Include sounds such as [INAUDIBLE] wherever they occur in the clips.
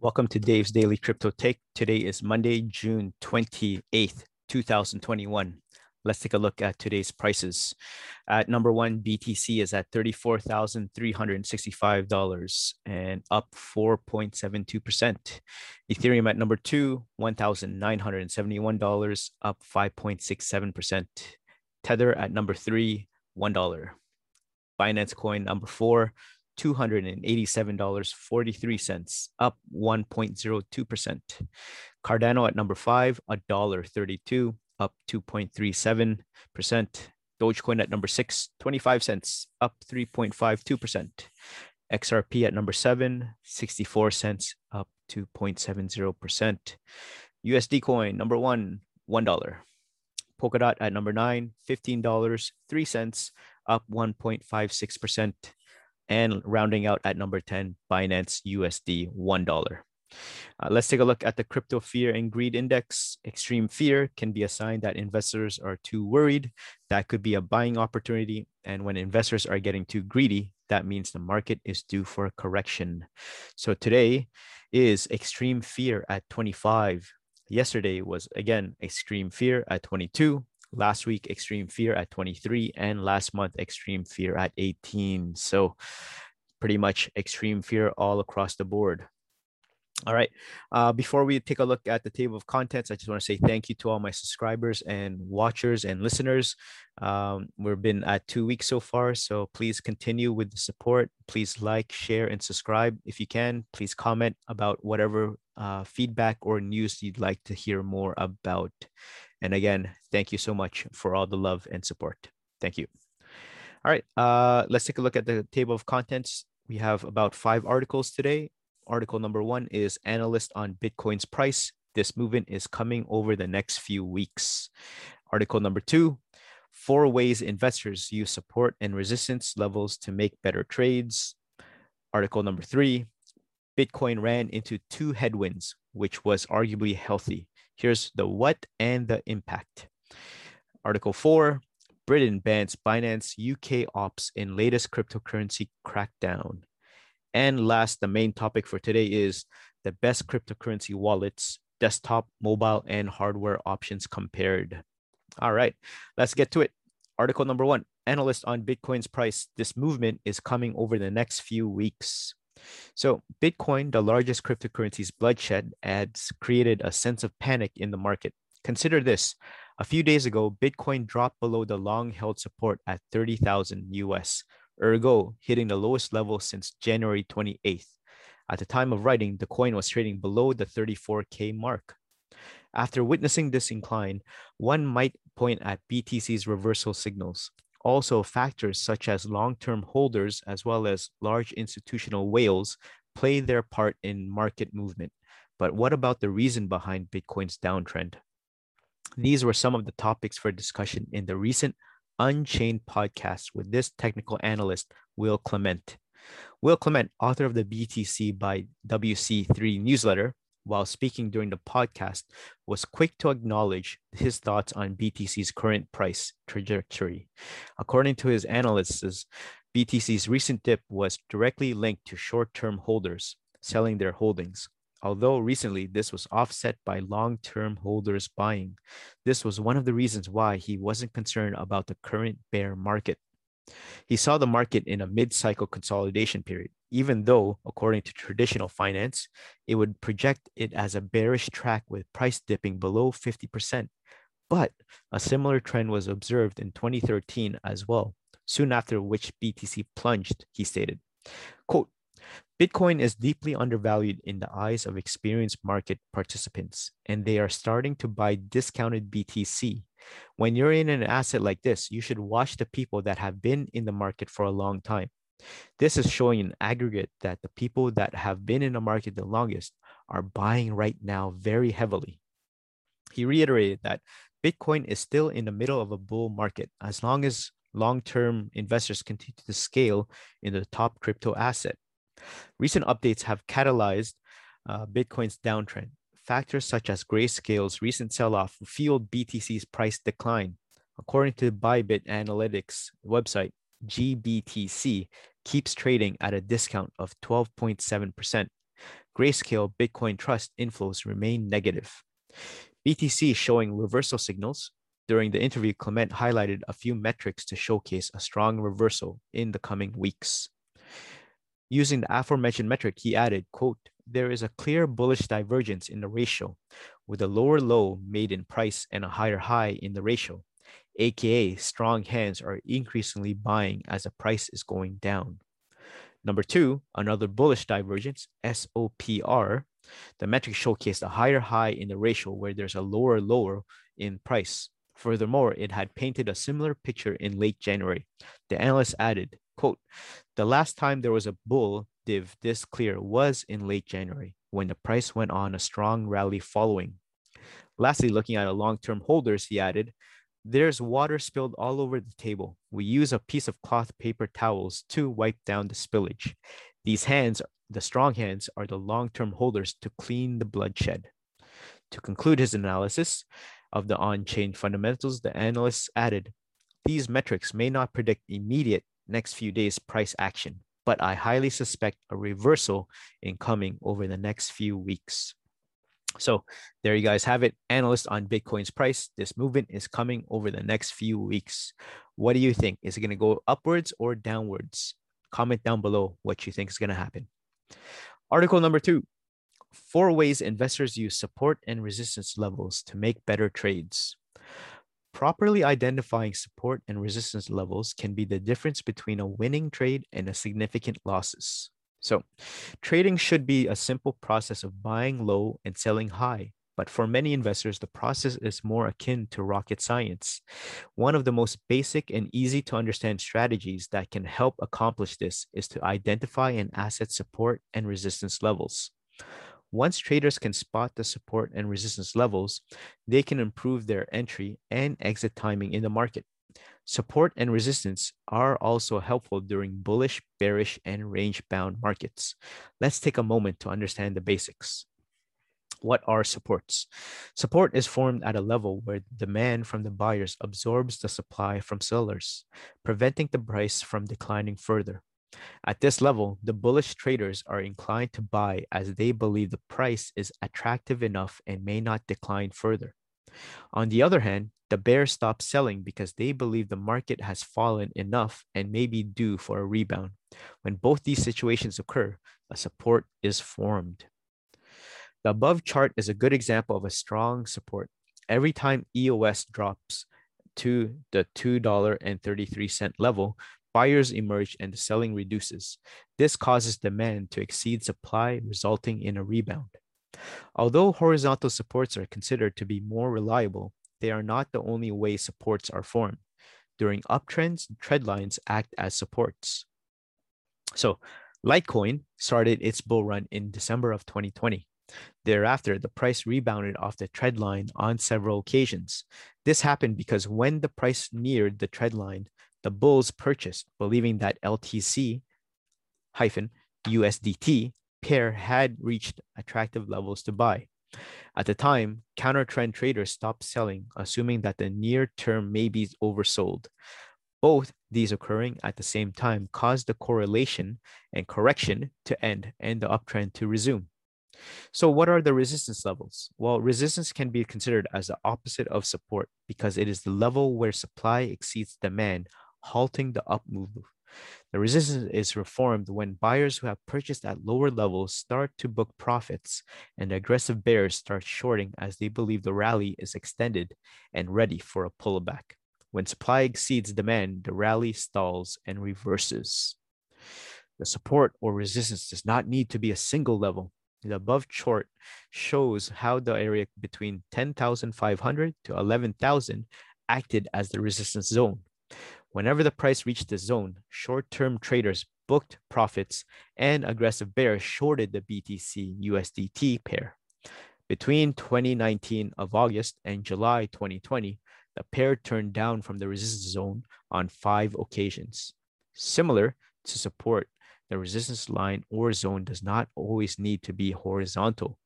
Welcome to Dave's Daily Crypto Take. Today is Monday, June 28th, 2021. Let's take a look at today's prices. At number one, BTC is at $34,365 and up 4.72%. Ethereum at number two, $1,971, up 5.67%. Tether at number three, $1. Binance Coin number four, $287.43, up 1.02%. Cardano at number five, $1.32, up 2.37%. Dogecoin at number six, 25 cents, up 3.52%. XRP at number seven, 64 cents, up 2.70%. USD coin number one, $1. Polkadot at number nine, $15, 3 cents, up 1.56% and rounding out at number 10, Binance USD $1. Uh, let's take a look at the crypto fear and greed index. Extreme fear can be a sign that investors are too worried. That could be a buying opportunity. And when investors are getting too greedy, that means the market is due for a correction. So today is extreme fear at 25. Yesterday was again extreme fear at 22 last week extreme fear at 23 and last month extreme fear at 18 so pretty much extreme fear all across the board all right. Uh, before we take a look at the table of contents, I just want to say thank you to all my subscribers and watchers and listeners. Um, we've been at two weeks so far, so please continue with the support. Please like, share, and subscribe if you can. Please comment about whatever uh, feedback or news you'd like to hear more about. And again, thank you so much for all the love and support. Thank you. All right, uh, let's take a look at the table of contents. We have about five articles today. Article number one is Analyst on Bitcoin's Price. This movement is coming over the next few weeks. Article number two, Four Ways Investors Use Support and Resistance Levels to Make Better Trades. Article number three, Bitcoin ran into two headwinds, which was arguably healthy. Here's the what and the impact. Article 4 Britain bans Binance UK ops in latest cryptocurrency crackdown. And last, the main topic for today is the best cryptocurrency wallets, desktop, mobile, and hardware options compared. All right, let's get to it. Article number one Analyst on Bitcoin's price. This movement is coming over the next few weeks. So, Bitcoin, the largest cryptocurrency's bloodshed, ads created a sense of panic in the market. Consider this a few days ago, Bitcoin dropped below the long held support at 30,000 US, ergo, hitting the lowest level since January 28th. At the time of writing, the coin was trading below the 34K mark. After witnessing this incline, one might point at BTC's reversal signals. Also, factors such as long term holders as well as large institutional whales play their part in market movement. But what about the reason behind Bitcoin's downtrend? These were some of the topics for discussion in the recent Unchained podcast with this technical analyst, Will Clement. Will Clement, author of the BTC by WC3 newsletter, while speaking during the podcast, was quick to acknowledge his thoughts on BTC's current price trajectory. According to his analysis, BTC's recent dip was directly linked to short term holders selling their holdings. Although recently this was offset by long term holders buying, this was one of the reasons why he wasn't concerned about the current bear market. He saw the market in a mid cycle consolidation period, even though, according to traditional finance, it would project it as a bearish track with price dipping below 50%. But a similar trend was observed in 2013 as well, soon after which BTC plunged, he stated. Quote, Bitcoin is deeply undervalued in the eyes of experienced market participants, and they are starting to buy discounted BTC when you're in an asset like this, you should watch the people that have been in the market for a long time. This is showing an aggregate that the people that have been in the market the longest are buying right now very heavily. He reiterated that Bitcoin is still in the middle of a bull market as long as long term investors continue to scale in the top crypto asset. Recent updates have catalyzed uh, Bitcoin's downtrend, factors such as Grayscale's recent sell-off fueled BTC's price decline. According to Bybit Analytics website, GBTC keeps trading at a discount of 12.7%. Grayscale Bitcoin Trust inflows remain negative. BTC showing reversal signals. During the interview, Clement highlighted a few metrics to showcase a strong reversal in the coming weeks. Using the aforementioned metric, he added, quote, there is a clear bullish divergence in the ratio, with a lower low made in price and a higher high in the ratio, aka strong hands are increasingly buying as the price is going down. Number two, another bullish divergence, SOPR. The metric showcased a higher high in the ratio where there's a lower lower in price. Furthermore, it had painted a similar picture in late January. The analyst added, quote, the last time there was a bull div this clear was in late January when the price went on a strong rally following. Lastly, looking at a long-term holders, he added, there's water spilled all over the table. We use a piece of cloth paper towels to wipe down the spillage. These hands, the strong hands, are the long term holders to clean the bloodshed. To conclude his analysis of the on chain fundamentals, the analysts added these metrics may not predict immediate next few days price action, but I highly suspect a reversal in coming over the next few weeks. So there you guys have it. Analyst on Bitcoin's price. This movement is coming over the next few weeks. What do you think? Is it going to go upwards or downwards? Comment down below what you think is going to happen. Article number two Four ways investors use support and resistance levels to make better trades. Properly identifying support and resistance levels can be the difference between a winning trade and a significant losses. So, trading should be a simple process of buying low and selling high. But for many investors, the process is more akin to rocket science. One of the most basic and easy to understand strategies that can help accomplish this is to identify an asset support and resistance levels. Once traders can spot the support and resistance levels, they can improve their entry and exit timing in the market. Support and resistance are also helpful during bullish, bearish, and range bound markets. Let's take a moment to understand the basics. What are supports? Support is formed at a level where demand from the buyers absorbs the supply from sellers, preventing the price from declining further. At this level, the bullish traders are inclined to buy as they believe the price is attractive enough and may not decline further. On the other hand, the bears stop selling because they believe the market has fallen enough and may be due for a rebound. When both these situations occur, a support is formed. The above chart is a good example of a strong support. Every time EOS drops to the $2.33 level, buyers emerge and the selling reduces. This causes demand to exceed supply, resulting in a rebound. Although horizontal supports are considered to be more reliable, they are not the only way supports are formed. During uptrends, trendlines act as supports. So, Litecoin started its bull run in December of 2020. Thereafter, the price rebounded off the trendline on several occasions. This happened because when the price neared the trendline, the bulls purchased, believing that LTC hyphen USDT pair had reached attractive levels to buy. At the time, counter trend traders stopped selling, assuming that the near term may be oversold. Both these occurring at the same time caused the correlation and correction to end and the uptrend to resume. So, what are the resistance levels? Well, resistance can be considered as the opposite of support because it is the level where supply exceeds demand, halting the up move the resistance is reformed when buyers who have purchased at lower levels start to book profits and aggressive bears start shorting as they believe the rally is extended and ready for a pullback. When supply exceeds demand, the rally stalls and reverses. The support or resistance does not need to be a single level. The above chart shows how the area between 10,500 to 11,000 acted as the resistance zone. Whenever the price reached the zone, short term traders booked profits and aggressive bears shorted the BTC USDT pair. Between 2019 of August and July 2020, the pair turned down from the resistance zone on five occasions. Similar to support, the resistance line or zone does not always need to be horizontal.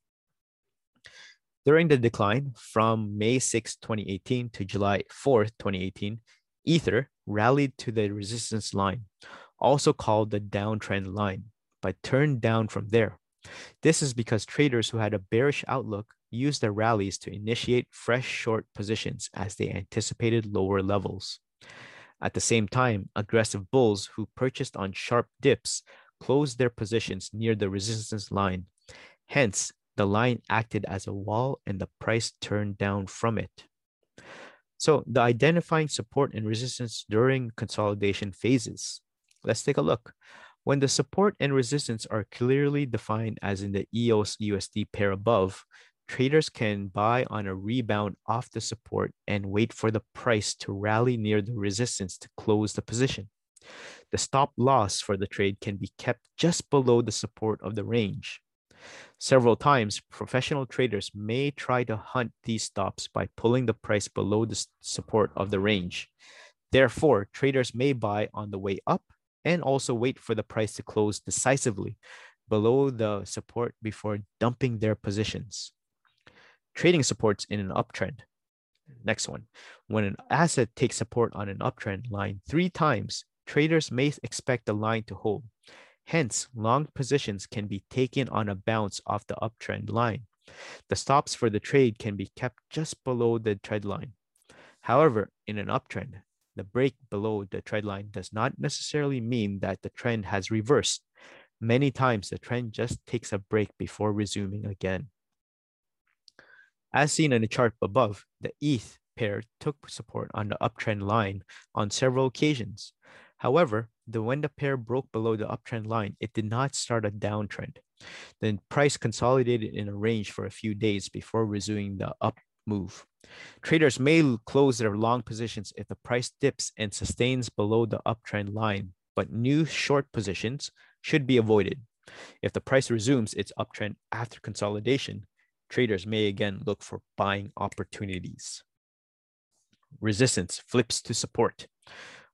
During the decline from May 6, 2018 to July 4, 2018, Ether rallied to the resistance line, also called the downtrend line, but turned down from there. This is because traders who had a bearish outlook used their rallies to initiate fresh short positions as they anticipated lower levels. At the same time, aggressive bulls who purchased on sharp dips closed their positions near the resistance line. Hence, the line acted as a wall and the price turned down from it. So, the identifying support and resistance during consolidation phases. Let's take a look. When the support and resistance are clearly defined as in the EOS USD pair above, traders can buy on a rebound off the support and wait for the price to rally near the resistance to close the position. The stop loss for the trade can be kept just below the support of the range. Several times, professional traders may try to hunt these stops by pulling the price below the support of the range. Therefore, traders may buy on the way up and also wait for the price to close decisively below the support before dumping their positions. Trading supports in an uptrend. Next one. When an asset takes support on an uptrend line three times, traders may expect the line to hold. Hence, long positions can be taken on a bounce off the uptrend line. The stops for the trade can be kept just below the trend line. However, in an uptrend, the break below the trend line does not necessarily mean that the trend has reversed. Many times, the trend just takes a break before resuming again. As seen in the chart above, the ETH pair took support on the uptrend line on several occasions. However, the, when the pair broke below the uptrend line, it did not start a downtrend. The price consolidated in a range for a few days before resuming the up move. Traders may close their long positions if the price dips and sustains below the uptrend line, but new short positions should be avoided. If the price resumes its uptrend after consolidation, traders may again look for buying opportunities. Resistance flips to support.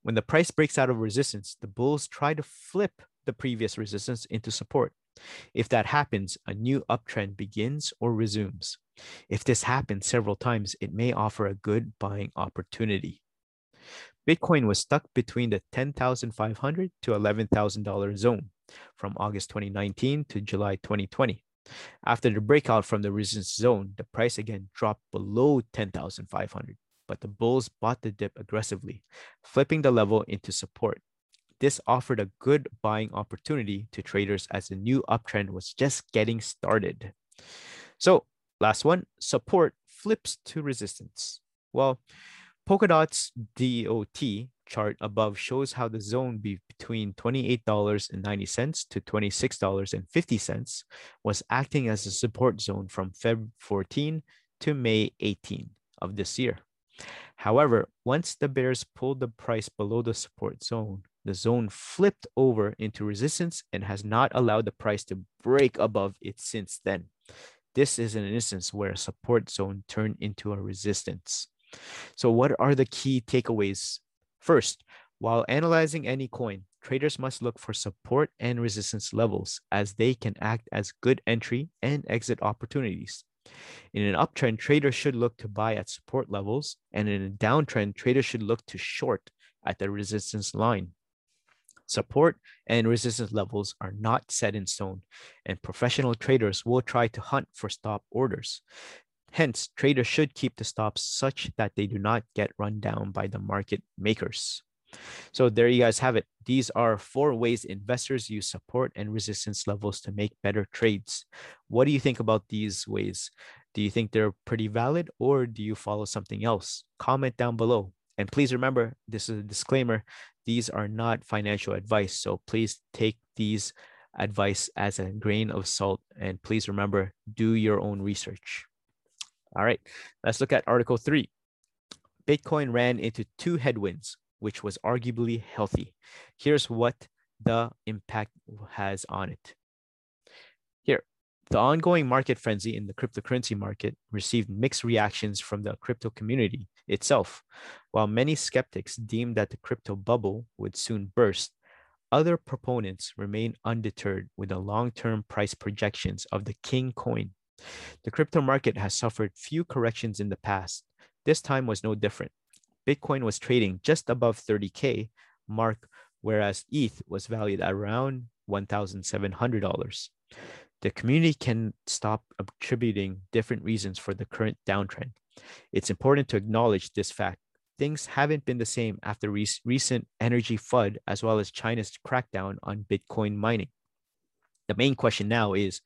When the price breaks out of resistance, the bulls try to flip the previous resistance into support. If that happens, a new uptrend begins or resumes. If this happens several times, it may offer a good buying opportunity. Bitcoin was stuck between the 10,500 to $11,000 zone from August 2019 to July 2020. After the breakout from the resistance zone, the price again dropped below 10,500, but the bulls bought the dip aggressively, flipping the level into support. This offered a good buying opportunity to traders as the new uptrend was just getting started. So, last one support flips to resistance. Well, Polkadot's DOT chart above shows how the zone be between $28.90 to $26.50 was acting as a support zone from Feb 14 to May 18 of this year. However, once the bears pulled the price below the support zone, the zone flipped over into resistance and has not allowed the price to break above it since then. This is an instance where a support zone turned into a resistance. So, what are the key takeaways First, while analyzing any coin, traders must look for support and resistance levels as they can act as good entry and exit opportunities. In an uptrend, traders should look to buy at support levels, and in a downtrend, traders should look to short at the resistance line. Support and resistance levels are not set in stone, and professional traders will try to hunt for stop orders. Hence, traders should keep the stops such that they do not get run down by the market makers. So there you guys have it. These are four ways investors use support and resistance levels to make better trades. What do you think about these ways? Do you think they're pretty valid or do you follow something else? Comment down below. And please remember, this is a disclaimer. These are not financial advice. So please take these advice as a grain of salt. And please remember, do your own research. All right, let's look at Article 3. Bitcoin ran into two headwinds, which was arguably healthy. Here's what the impact has on it. Here, the ongoing market frenzy in the cryptocurrency market received mixed reactions from the crypto community itself. While many skeptics deemed that the crypto bubble would soon burst, other proponents remain undeterred with the long term price projections of the King coin the crypto market has suffered few corrections in the past. This time was no different. Bitcoin was trading just above 30K mark, whereas ETH was valued around $1,700. The community can stop attributing different reasons for the current downtrend. It's important to acknowledge this fact. Things haven't been the same after re- recent energy FUD as well as China's crackdown on Bitcoin mining. The main question now is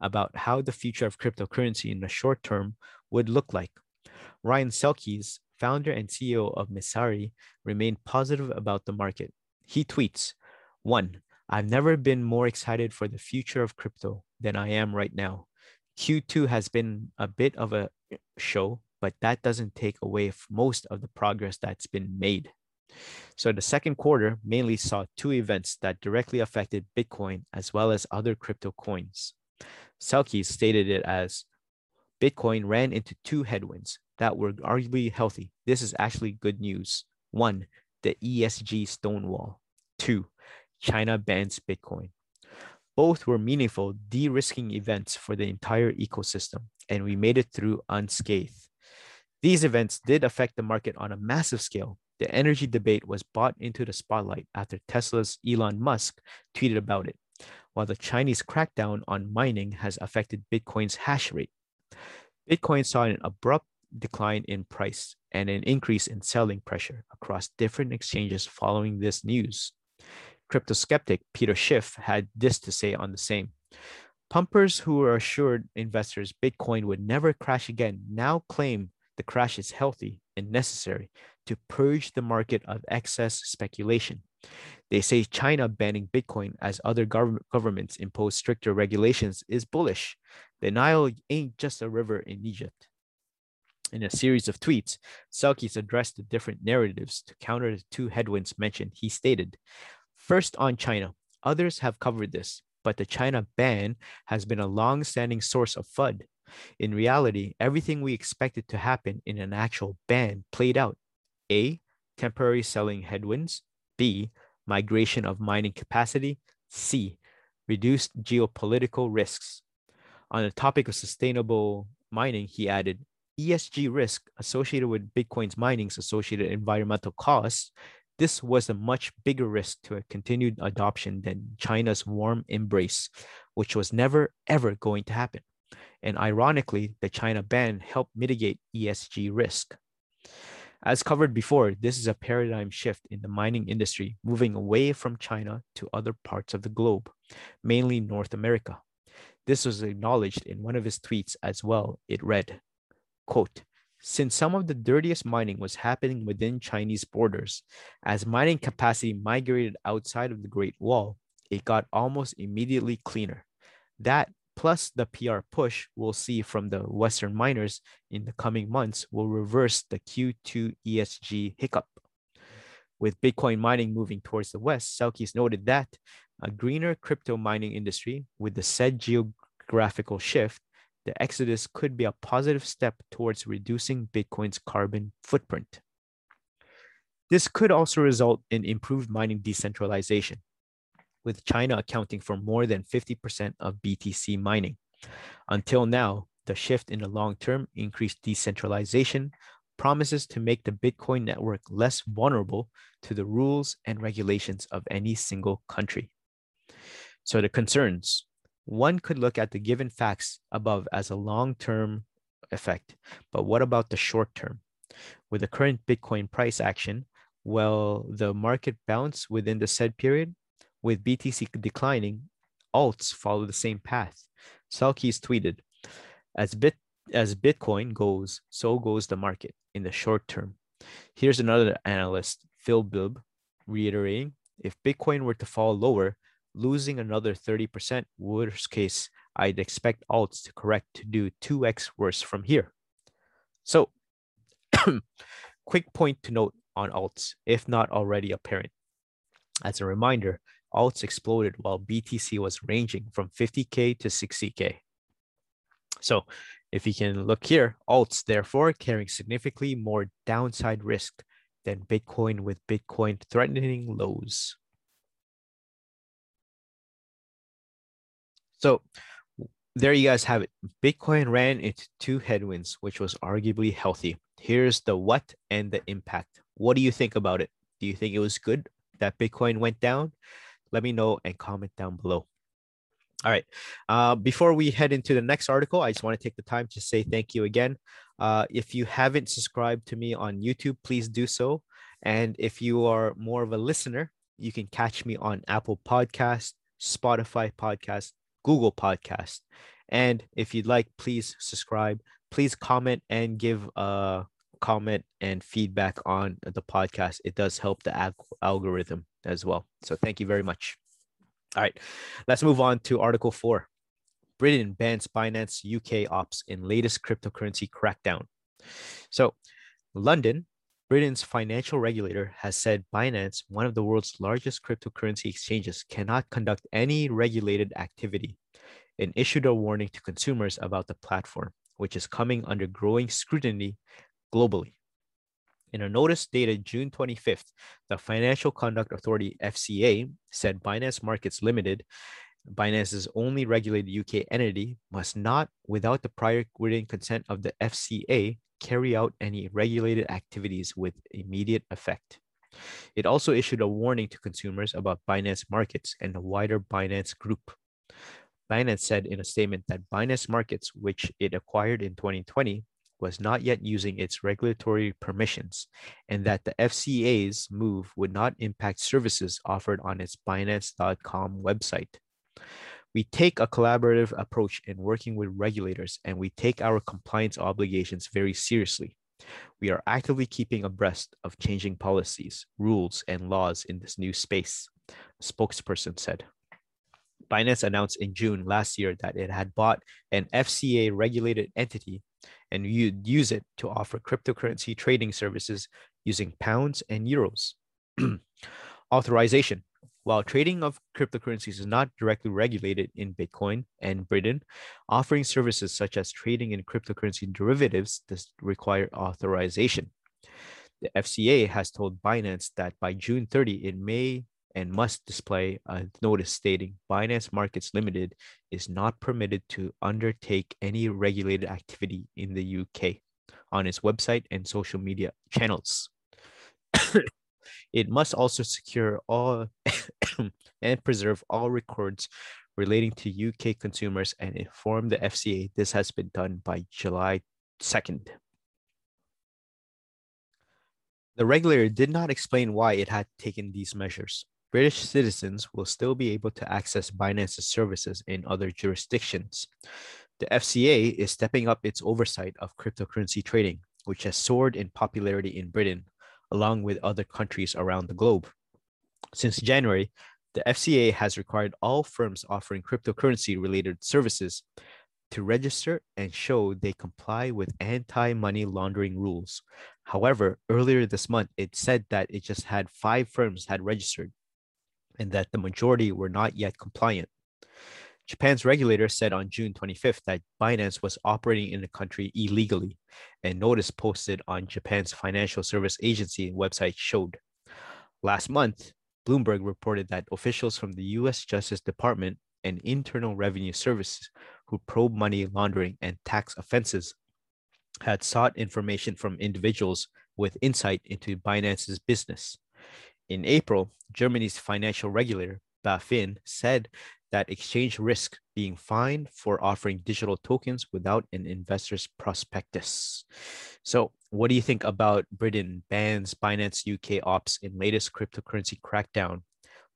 about how the future of cryptocurrency in the short term would look like. Ryan Selkis, founder and CEO of Messari, remained positive about the market. He tweets, one, I've never been more excited for the future of crypto than I am right now. Q2 has been a bit of a show, but that doesn't take away most of the progress that's been made. So the second quarter mainly saw two events that directly affected Bitcoin as well as other crypto coins. Selkis stated it as Bitcoin ran into two headwinds that were arguably healthy. This is actually good news. One, the ESG stonewall. Two, China bans Bitcoin. Both were meaningful de risking events for the entire ecosystem, and we made it through unscathed. These events did affect the market on a massive scale. The energy debate was brought into the spotlight after Tesla's Elon Musk tweeted about it, while the Chinese crackdown on mining has affected Bitcoin's hash rate. Bitcoin saw an abrupt decline in price and an increase in selling pressure across different exchanges following this news. Crypto skeptic Peter Schiff had this to say on the same. Pumpers who were assured investors Bitcoin would never crash again now claim the crash is healthy and necessary to purge the market of excess speculation. They say China banning Bitcoin as other gov- governments impose stricter regulations is bullish. The Nile ain't just a river in Egypt. In a series of tweets, Selkis addressed the different narratives to counter the two headwinds mentioned. He stated, First on China, others have covered this, but the China ban has been a long standing source of FUD. In reality, everything we expected to happen in an actual ban played out. A. Temporary selling headwinds. B. Migration of mining capacity. C. Reduced geopolitical risks. On the topic of sustainable mining, he added ESG risk associated with Bitcoin's mining's associated environmental costs this was a much bigger risk to a continued adoption than China's warm embrace, which was never ever going to happen. And ironically, the China ban helped mitigate ESG risk. As covered before, this is a paradigm shift in the mining industry, moving away from China to other parts of the globe, mainly North America. This was acknowledged in one of his tweets as well. It read, quote, since some of the dirtiest mining was happening within Chinese borders, as mining capacity migrated outside of the Great Wall, it got almost immediately cleaner. That plus the PR push we'll see from the Western miners in the coming months will reverse the Q2 ESG hiccup. With Bitcoin mining moving towards the west, Selkis noted that a greener crypto mining industry with the said geographical shift the exodus could be a positive step towards reducing Bitcoin's carbon footprint. This could also result in improved mining decentralization, with China accounting for more than 50% of BTC mining. Until now, the shift in the long term increased decentralization promises to make the Bitcoin network less vulnerable to the rules and regulations of any single country. So, the concerns one could look at the given facts above as a long term effect, but what about the short term? With the current Bitcoin price action, will the market bounce within the said period? With BTC declining, alts follow the same path. Selkis tweeted, as bit as Bitcoin goes, so goes the market in the short term. Here's another analyst, Phil Bibb, reiterating, if Bitcoin were to fall lower, losing another 30%, worst case, I'd expect alts to correct to do 2x worse from here. So, [COUGHS] quick point to note on alts, if not already apparent. As a reminder, alts exploded while BTC was ranging from 50K to 60K. So, if you can look here, alts therefore carrying significantly more downside risk than Bitcoin with Bitcoin threatening lows. So there you guys have it. Bitcoin ran into two headwinds, which was arguably healthy. Here's the what and the impact. What do you think about it? Do you think it was good that Bitcoin went down? Let me know and comment down below. All right. Uh, before we head into the next article, I just want to take the time to say thank you again. Uh, if you haven't subscribed to me on YouTube, please do so. And if you are more of a listener, you can catch me on Apple Podcast, Spotify Podcast, Google Podcast. And if you'd like, please subscribe. Please comment and give a comment and feedback on the podcast. It does help the ag- algorithm as well. So thank you very much. All right, let's move on to Article 4. Britain bans Binance UK ops in latest cryptocurrency crackdown. So, London, Britain's financial regulator, has said Binance, one of the world's largest cryptocurrency exchanges, cannot conduct any regulated activity and issued a warning to consumers about the platform, which is coming under growing scrutiny globally. In a notice dated June 25th, the Financial Conduct Authority FCA said Binance Markets Limited, Binance's only regulated UK entity, must not, without the prior written consent of the FCA, carry out any regulated activities with immediate effect. It also issued a warning to consumers about Binance Markets and the wider Binance Group. Binance said in a statement that Binance Markets, which it acquired in 2020, was not yet using its regulatory permissions, and that the FCA's move would not impact services offered on its Binance.com website. We take a collaborative approach in working with regulators, and we take our compliance obligations very seriously. We are actively keeping abreast of changing policies, rules, and laws in this new space, a spokesperson said. Binance announced in June last year that it had bought an FCA regulated entity and you'd use it to offer cryptocurrency trading services using pounds and euros. [CLEARS THROAT] Authorization. While trading of cryptocurrencies is not directly regulated in Bitcoin and Britain, offering services such as trading in cryptocurrency derivatives does require authorization. The FCA has told Binance that by June 30, it may and must display a notice stating Binance Markets Limited is not permitted to undertake any regulated activity in the UK on its website and social media channels. It must also secure all [COUGHS] and preserve all records relating to UK consumers and inform the FCA this has been done by July 2nd. The regulator did not explain why it had taken these measures. British citizens will still be able to access Binance's services in other jurisdictions. The FCA is stepping up its oversight of cryptocurrency trading, which has soared in popularity in Britain, along with other countries around the globe. Since January, the FCA has required all firms offering cryptocurrency related services to register and show they comply with anti money laundering rules. However, earlier this month, it said that it just had five firms had registered, and that the majority were not yet compliant. Japan's regulator said on June 25th that Binance was operating in the country illegally, and notice posted on Japan's financial service agency website showed. Last month, Bloomberg reported that officials from the US Justice Department and Internal Revenue Service who probe money laundering and tax offenses had sought information from individuals with insight into Binance's business. In April, Germany's financial regulator, BaFin, said that exchange risk being fined for offering digital tokens without an investor's prospectus. So, what do you think about Britain bans Binance UK ops in latest cryptocurrency crackdown?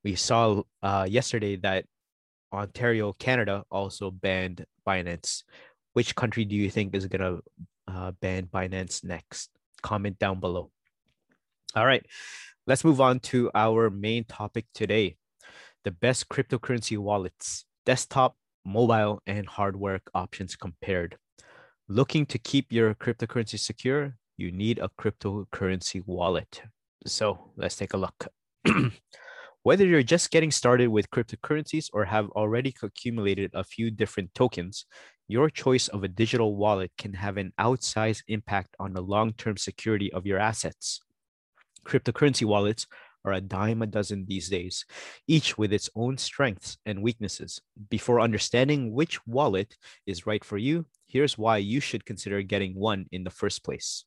We saw uh, yesterday that Ontario, Canada also banned Binance. Which country do you think is going to uh, ban Binance next? Comment down below. All right. Let's move on to our main topic today the best cryptocurrency wallets, desktop, mobile, and hardware options compared. Looking to keep your cryptocurrency secure, you need a cryptocurrency wallet. So let's take a look. [CLEARS THROAT] Whether you're just getting started with cryptocurrencies or have already accumulated a few different tokens, your choice of a digital wallet can have an outsized impact on the long term security of your assets. Cryptocurrency wallets are a dime a dozen these days, each with its own strengths and weaknesses. Before understanding which wallet is right for you, here's why you should consider getting one in the first place.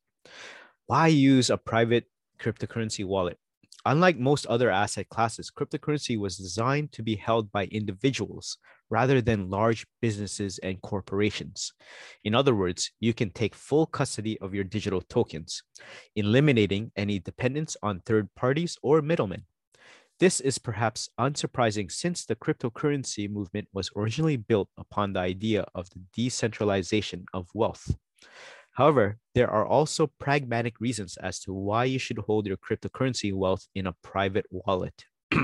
Why use a private cryptocurrency wallet? Unlike most other asset classes, cryptocurrency was designed to be held by individuals rather than large businesses and corporations. In other words, you can take full custody of your digital tokens, eliminating any dependence on third parties or middlemen. This is perhaps unsurprising since the cryptocurrency movement was originally built upon the idea of the decentralization of wealth. However, there are also pragmatic reasons as to why you should hold your cryptocurrency wealth in a private wallet. [CLEARS THROAT]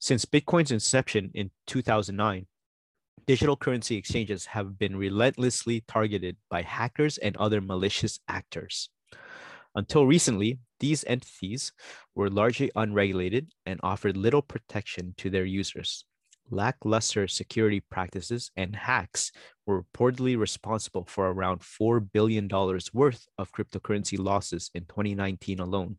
Since Bitcoin's inception in 2009, digital currency exchanges have been relentlessly targeted by hackers and other malicious actors. Until recently, these entities were largely unregulated and offered little protection to their users lackluster security practices and hacks were reportedly responsible for around $4 billion worth of cryptocurrency losses in 2019 alone.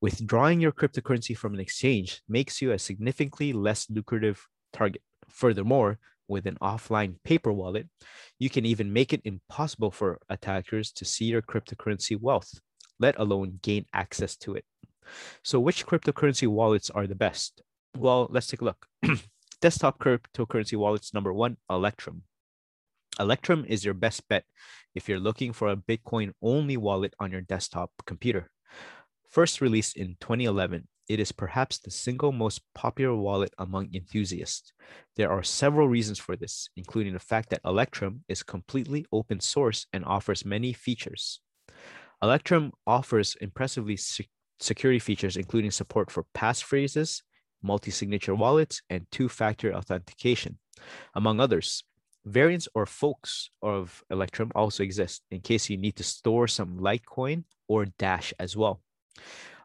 Withdrawing your cryptocurrency from an exchange makes you a significantly less lucrative target. Furthermore, with an offline paper wallet, you can even make it impossible for attackers to see your cryptocurrency wealth, let alone gain access to it. So, which cryptocurrency wallets are the best? Well, let's take a look. [CLEARS THROAT] Desktop cryptocurrency wallets number one, Electrum. Electrum is your best bet if you're looking for a Bitcoin only wallet on your desktop computer. First released in 2011, it is perhaps the single most popular wallet among enthusiasts. There are several reasons for this, including the fact that Electrum is completely open source and offers many features. Electrum offers impressively security features, including support for passphrases, multi-signature wallets, and two-factor authentication, among others. Variants or forks of Electrum also exist in case you need to store some Litecoin or Dash as well.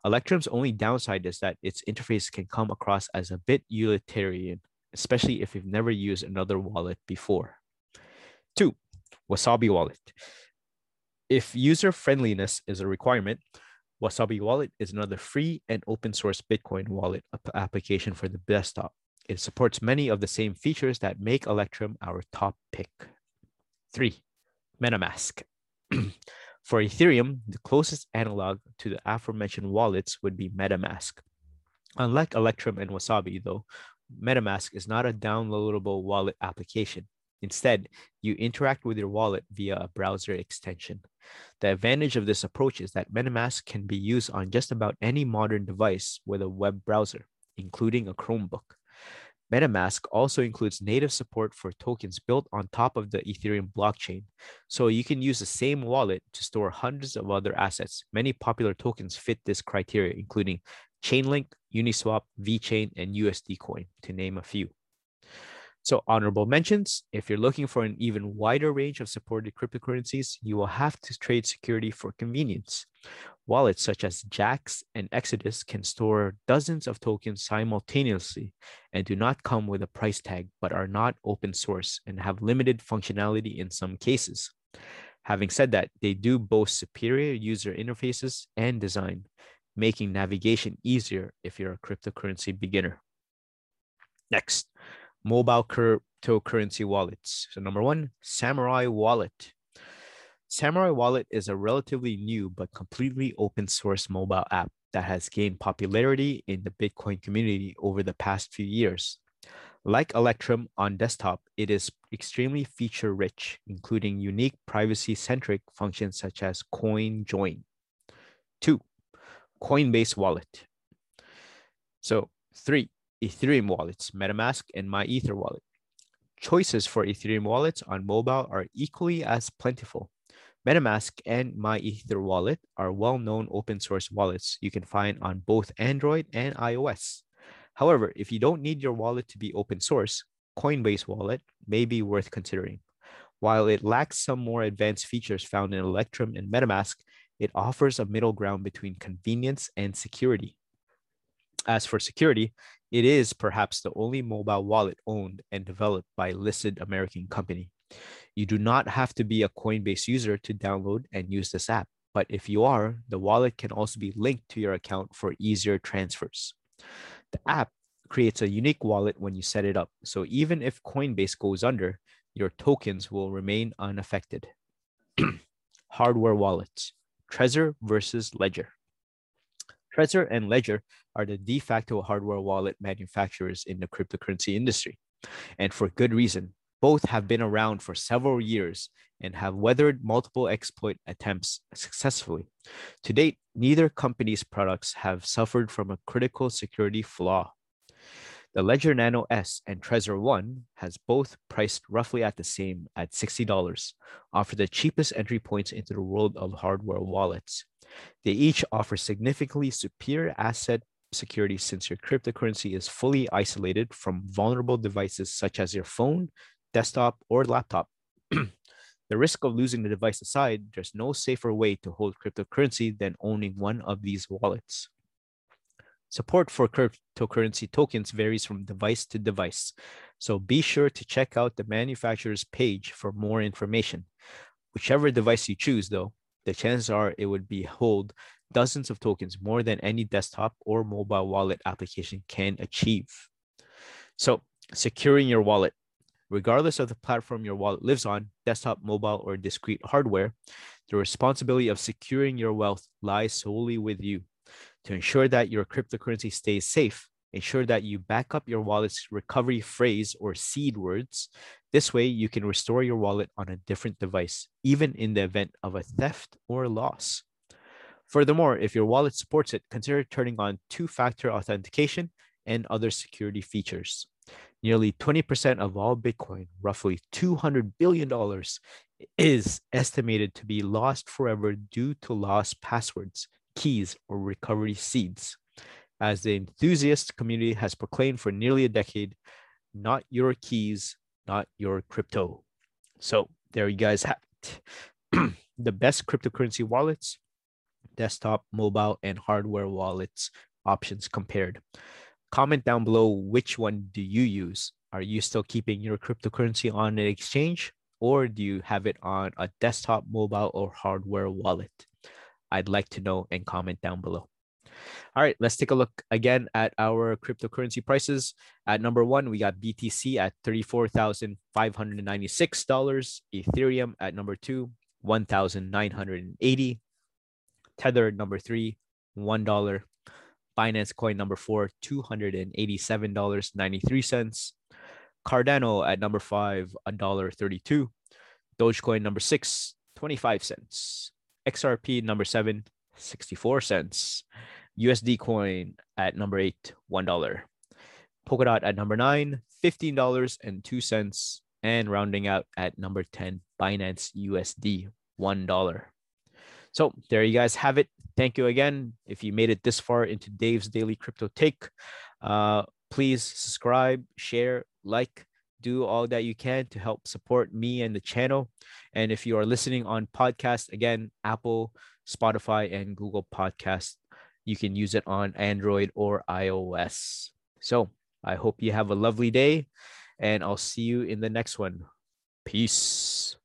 Electrum's only downside is that its interface can come across as a bit utilitarian, especially if you've never used another wallet before. Two, Wasabi Wallet. If user friendliness is a requirement, Wasabi Wallet is another free and open source Bitcoin wallet application for the desktop. It supports many of the same features that make Electrum our top pick. Three, MetaMask. [CLEARS THROAT] for Ethereum, the closest analog to the aforementioned wallets would be MetaMask. Unlike Electrum and Wasabi, though, MetaMask is not a downloadable wallet application. Instead, you interact with your wallet via a browser extension. The advantage of this approach is that MetaMask can be used on just about any modern device with a web browser, including a Chromebook. MetaMask also includes native support for tokens built on top of the Ethereum blockchain. So you can use the same wallet to store hundreds of other assets. Many popular tokens fit this criteria, including Chainlink, Uniswap, VeChain, and USD Coin, to name a few. So honorable mentions, if you're looking for an even wider range of supported cryptocurrencies, you will have to trade security for convenience. Wallets such as Jaxx and Exodus can store dozens of tokens simultaneously and do not come with a price tag, but are not open source and have limited functionality in some cases. Having said that, they do boast superior user interfaces and design, making navigation easier if you're a cryptocurrency beginner. Next, mobile cryptocurrency wallets. So number one, Samurai Wallet. Samurai Wallet is a relatively new but completely open source mobile app that has gained popularity in the Bitcoin community over the past few years. Like Electrum on desktop, it is extremely feature rich, including unique privacy centric functions such as coin join. Two, Coinbase Wallet. So, three, Ethereum wallets, MetaMask, and MyEther wallet. Choices for Ethereum wallets on mobile are equally as plentiful. MetaMask and MyEther wallet are well known open source wallets you can find on both Android and iOS. However, if you don't need your wallet to be open source, Coinbase wallet may be worth considering. While it lacks some more advanced features found in Electrum and MetaMask, it offers a middle ground between convenience and security. As for security, it is perhaps the only mobile wallet owned and developed by a listed American company. You do not have to be a Coinbase user to download and use this app, but if you are, the wallet can also be linked to your account for easier transfers. The app creates a unique wallet when you set it up, so even if Coinbase goes under, your tokens will remain unaffected. [CLEARS THROAT] Hardware wallets, Trezor versus Ledger. Trezor and Ledger are the de facto hardware wallet manufacturers in the cryptocurrency industry. And for good reason. Both have been around for several years and have weathered multiple exploit attempts successfully. To date, neither company's products have suffered from a critical security flaw. The Ledger Nano S and Trezor One has both priced roughly at the same at $60, offer the cheapest entry points into the world of hardware wallets. They each offer significantly superior asset security since your cryptocurrency is fully isolated from vulnerable devices such as your phone, desktop, or laptop. [CLEARS THROAT] the risk of losing the device aside, there's no safer way to hold cryptocurrency than owning one of these wallets. Support for cryptocurrency tokens varies from device to device, so be sure to check out the manufacturer's page for more information. Whichever device you choose, though, the chances are it would be hold dozens of tokens more than any desktop or mobile wallet application can achieve. So, securing your wallet. Regardless of the platform your wallet lives on, desktop, mobile, or discrete hardware, the responsibility of securing your wealth lies solely with you. To ensure that your cryptocurrency stays safe, ensure that you back up your wallet's recovery phrase or seed words. This way, you can restore your wallet on a different device, even in the event of a theft or loss. Furthermore, if your wallet supports it, consider turning on two factor authentication and other security features. Nearly 20% of all Bitcoin, roughly $200 billion, is estimated to be lost forever due to lost passwords, keys, or recovery seeds. As the enthusiast community has proclaimed for nearly a decade, not your keys, not your crypto. So there you guys have it. [CLEARS THROAT] the best cryptocurrency wallets desktop, mobile, and hardware wallets options compared. Comment down below which one do you use? Are you still keeping your cryptocurrency on an exchange or do you have it on a desktop, mobile, or hardware wallet? I'd like to know and comment down below. All right, let's take a look again at our cryptocurrency prices. At number one, we got BTC at $34,596. Ethereum at number two, 1,980. Tether number three, one dollar. Binance Coin number four, two hundred and eighty-seven dollars ninety-three cents. Cardano at number five, a dollar thirty-two. Dogecoin number six, 25 cents. XRP number seven, 64 cents. USD coin at number eight, $1. Polkadot at number nine, $15.02. And rounding out at number 10, Binance USD, $1. So there you guys have it. Thank you again. If you made it this far into Dave's Daily Crypto Take, uh, please subscribe, share, like, do all that you can to help support me and the channel. And if you are listening on podcast, again, Apple, Spotify, and Google Podcast, you can use it on Android or iOS. So I hope you have a lovely day, and I'll see you in the next one. Peace.